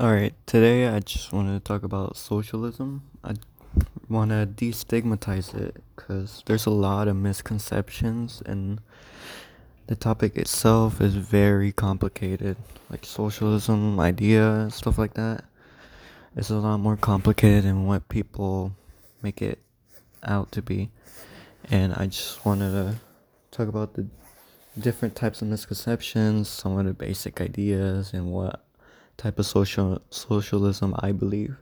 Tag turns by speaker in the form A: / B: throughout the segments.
A: Alright, today I just want to talk about socialism. I want to destigmatize it because there's a lot of misconceptions, and the topic itself is very complicated. Like socialism, idea, stuff like that. It's a lot more complicated than what people make it out to be. And I just wanted to talk about the different types of misconceptions, some of the basic ideas, and what type of social socialism I believe.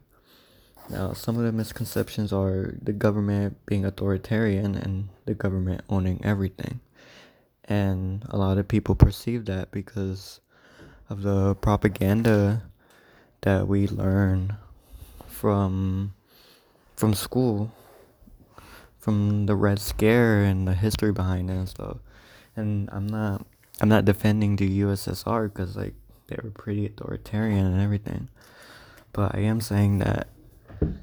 A: Now, some of the misconceptions are the government being authoritarian and the government owning everything. And a lot of people perceive that because of the propaganda that we learn from from school from the red scare and the history behind it and stuff and i'm not i'm not defending the ussr because like they were pretty authoritarian and everything. But I am saying that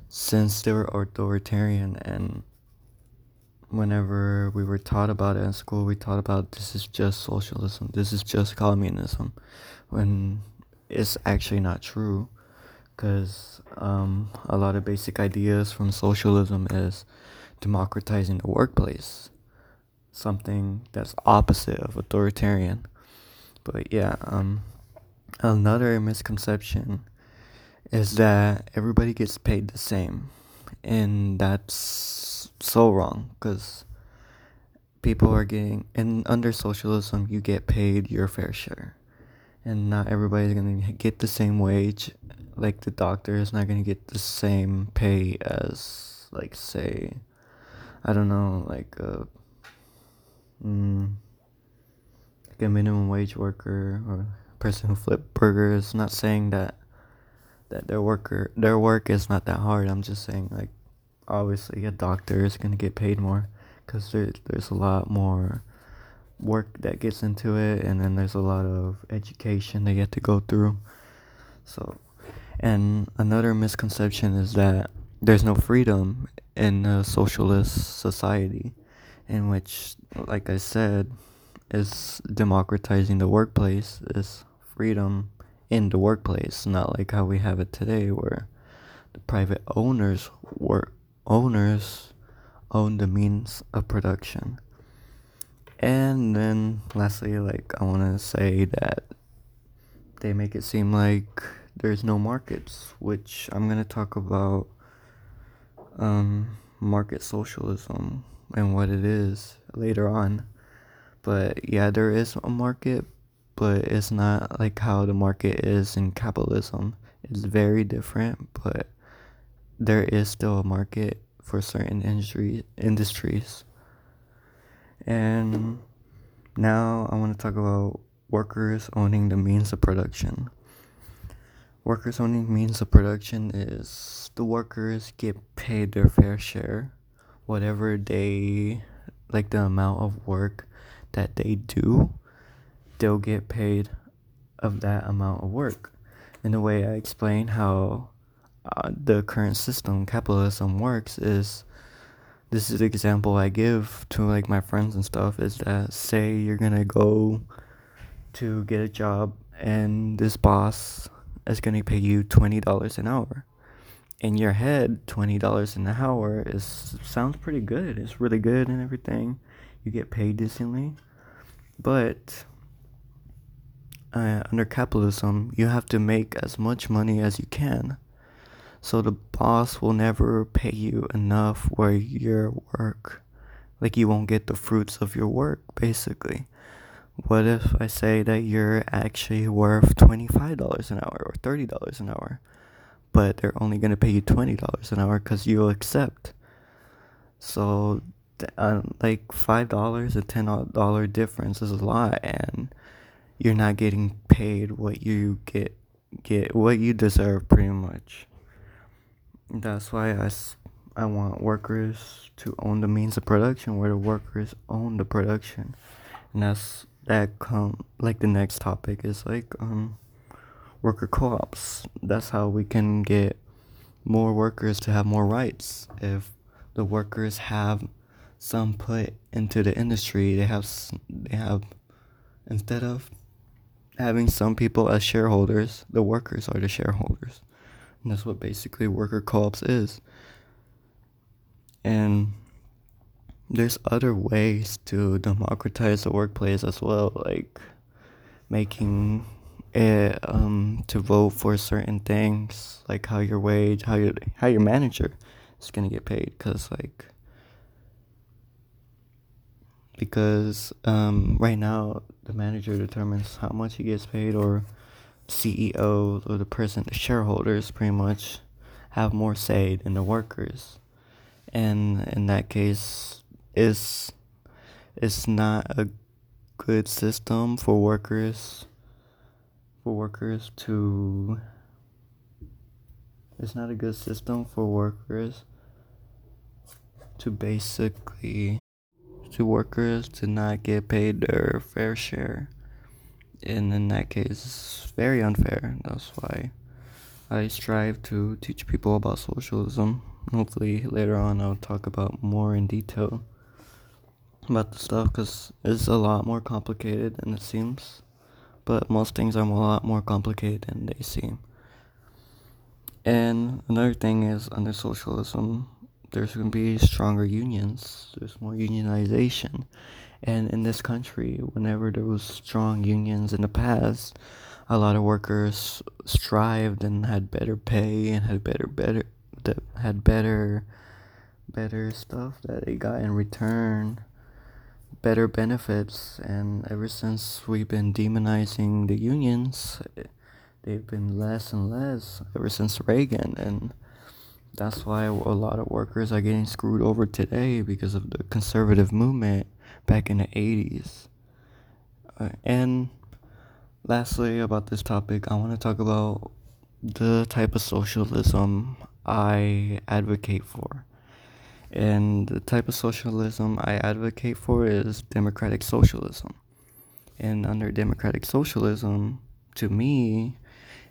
A: since they were authoritarian and whenever we were taught about it in school, we taught about this is just socialism, this is just communism, when it's actually not true. Because um, a lot of basic ideas from socialism is democratizing the workplace, something that's opposite of authoritarian. But yeah, um, Another misconception is that everybody gets paid the same. And that's so wrong because people are getting, and under socialism, you get paid your fair share. And not everybody's to get the same wage. Like the doctor is not to get the same pay as, like, say, I don't know, like a, mm, like a minimum wage worker or person who flip burgers. Not saying that that their worker their work is not that hard. I'm just saying like obviously a doctor is gonna get paid more because there, there's a lot more work that gets into it and then there's a lot of education they get to go through so and another misconception is that there's no freedom in a socialist society in which like i said is democratizing the workplace is freedom in the workplace, not like how we have it today where the private owners work owners own the means of production. And then lastly, like I want to say that they make it seem like there's no markets, which I'm going to talk about um, market socialism and what it is later on. But yeah, there is a market, but it's not like how the market is in capitalism. It's very different, but there is still a market for certain industry industries. And now I want to talk about workers owning the means of production. Workers owning means of production is the workers get paid their fair share, whatever they like the amount of work that they do, they'll get paid of that amount of work. And the way I explain how uh, the current system, capitalism, works is this is the example I give to like my friends and stuff is that say you're gonna go to get a job and this boss is gonna pay you twenty dollars an hour. In your head, twenty dollars an hour is sounds pretty good. It's really good and everything. You get paid decently. But uh, under capitalism, you have to make as much money as you can. So the boss will never pay you enough for your work. Like you won't get the fruits of your work, basically. What if I say that you're actually worth $25 an hour or $30 an hour, but they're only going to pay you $20 an hour because you'll accept? So uh, like five dollars a ten dollar difference is a lot, and you're not getting paid what you get get what you deserve pretty much. That's why I, I want workers to own the means of production where the workers own the production. And that's that come like the next topic is like um worker co-ops. That's how we can get more workers to have more rights if the workers have some put into the industry. They have they have instead of having some people as shareholders, the workers are the shareholders. And that's what basically worker co-ops is. And there's other ways to democratize the workplace as well, like making it um to vote for certain things, like how your wage, how your how your manager is gonna get paid, cause like because um right now the manager determines how much he gets paid, or CEO or the person, the shareholders, pretty much have more say than the workers, and in that case, is it's not a good system for workers for workers to it's not a good system for workers to basically to workers to not get paid their fair share and in that case it's very unfair that's why i strive to teach people about socialism hopefully later on i'll talk about more in detail about the stuff because it's a lot more complicated than it seems. But most things are a lot more complicated than they seem. And another thing is under socialism, there's going to be stronger unions, there's more unionization. And in this country, whenever there was strong unions in the past, a lot of workers strived and had better pay and had better better that had better better stuff that they got in return better benefits and ever since we've been demonizing the unions they've been less and less ever since Reagan and that's why a lot of workers are getting screwed over today because of the conservative movement back in the 80s uh, and lastly about this topic I want to talk about the type of socialism I advocate for and the type of socialism I advocate for is democratic socialism. And under democratic socialism, to me,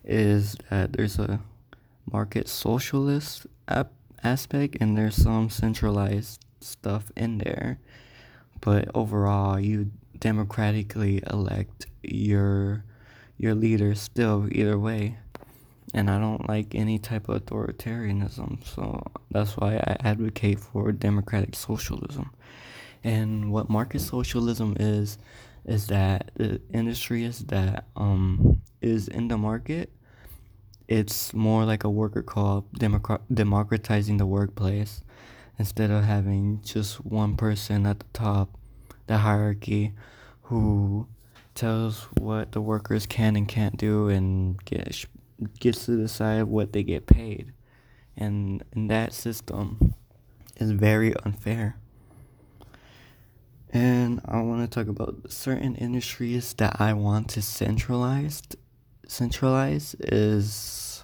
A: is that there's a market socialist aspect and there's some centralized stuff in there. But overall, you democratically elect your your leader still either way and I don't like any type of authoritarianism. So that's why I advocate for democratic socialism. And what market socialism is, is that the industry is that um is in the market. It's more like a worker co-op, democratizing the workplace, instead of having just one person at the top, the hierarchy, who tells what the workers can and can't do and get gets to decide what they get paid. And, and that system is very unfair. And I want to talk about certain industries that I want to centralize. Centralize is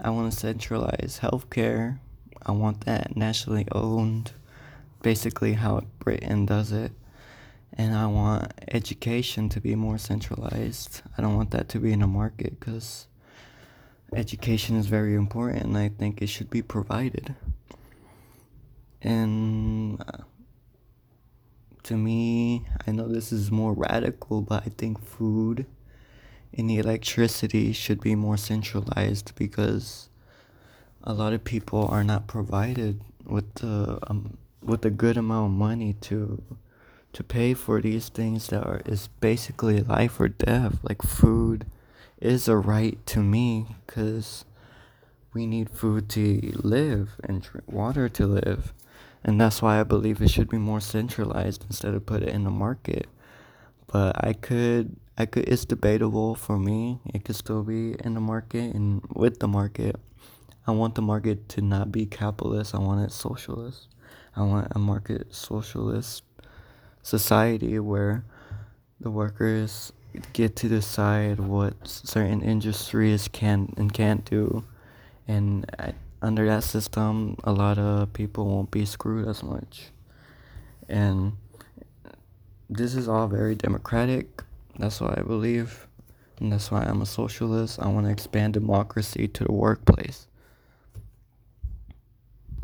A: I want to centralize healthcare. I want that nationally owned, basically how Britain does it. And I want education to be more centralized. I don't want that to be in a market because education is very important and I think it should be provided. And uh, to me, I know this is more radical, but I think food and the electricity should be more centralized because a lot of people are not provided with the um, with a good amount of money to to pay for these things that are is basically life or death like food is a right to me because we need food to live and water to live. And that's why I believe it should be more centralized instead of put it in the market. But I could, I could, it's debatable for me. It could still be in the market and with the market. I want the market to not be capitalist. I want it socialist. I want a market socialist society where the workers get to decide what certain industries can and can't do and under that system a lot of people won't be screwed as much and this is all very democratic. That's what i believe. And that's why i'm a socialist. I want to expand democracy to the workplace